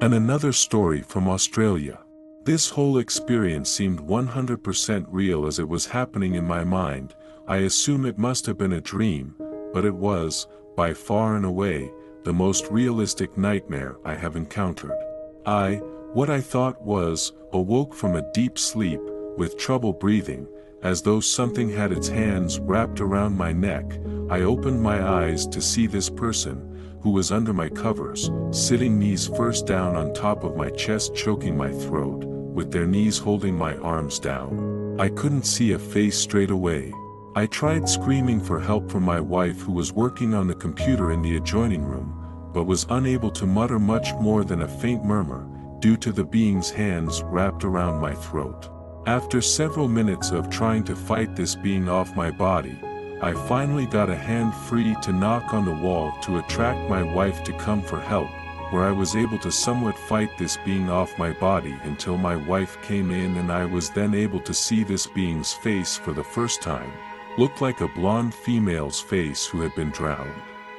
And another story from Australia. This whole experience seemed 100% real as it was happening in my mind, I assume it must have been a dream, but it was, by far and away, the most realistic nightmare I have encountered. I, what I thought was, awoke from a deep sleep, with trouble breathing, as though something had its hands wrapped around my neck, I opened my eyes to see this person, who was under my covers, sitting knees first down on top of my chest choking my throat, with their knees holding my arms down. I couldn't see a face straight away. I tried screaming for help from my wife who was working on the computer in the adjoining room, but was unable to mutter much more than a faint murmur, due to the being's hands wrapped around my throat. After several minutes of trying to fight this being off my body, I finally got a hand free to knock on the wall to attract my wife to come for help, where I was able to somewhat fight this being off my body until my wife came in and I was then able to see this being's face for the first time, looked like a blonde female's face who had been drowned.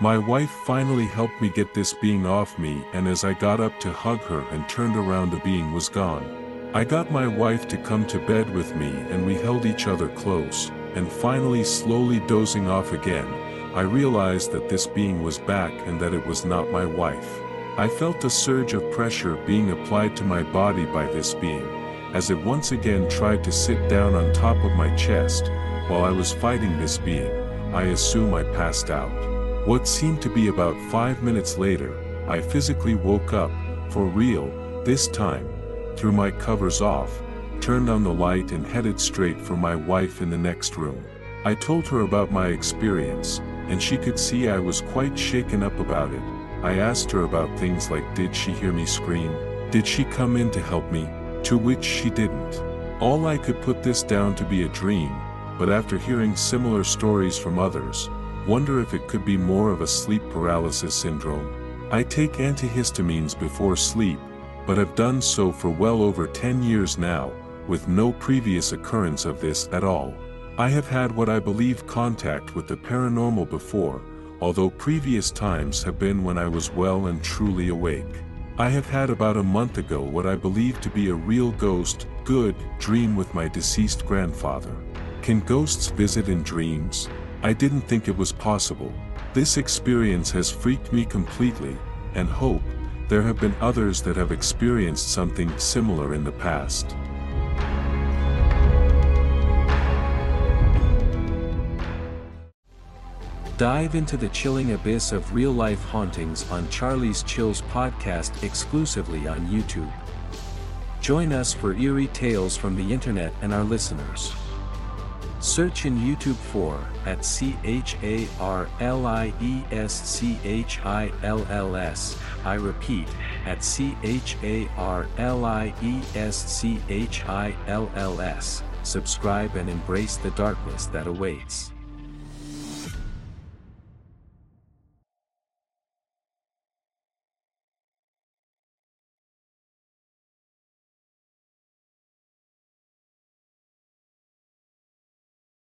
My wife finally helped me get this being off me and as I got up to hug her and turned around the being was gone. I got my wife to come to bed with me and we held each other close, and finally slowly dozing off again, I realized that this being was back and that it was not my wife. I felt a surge of pressure being applied to my body by this being, as it once again tried to sit down on top of my chest, while I was fighting this being, I assume I passed out. What seemed to be about five minutes later, I physically woke up, for real, this time, threw my covers off, turned on the light and headed straight for my wife in the next room. I told her about my experience, and she could see I was quite shaken up about it. I asked her about things like did she hear me scream? Did she come in to help me? To which she didn't. All I could put this down to be a dream, but after hearing similar stories from others, wonder if it could be more of a sleep paralysis syndrome. I take antihistamines before sleep, but have done so for well over 10 years now, with no previous occurrence of this at all. I have had what I believe contact with the paranormal before, although previous times have been when I was well and truly awake. I have had about a month ago what I believe to be a real ghost, good, dream with my deceased grandfather. Can ghosts visit in dreams? I didn't think it was possible. This experience has freaked me completely, and hope, there have been others that have experienced something similar in the past. Dive into the chilling abyss of real life hauntings on Charlie's Chills podcast exclusively on YouTube. Join us for eerie tales from the internet and our listeners. Search in YouTube for at C H A R L I repeat, at C H A R L I E S C H I L L S. Subscribe and embrace the darkness that awaits.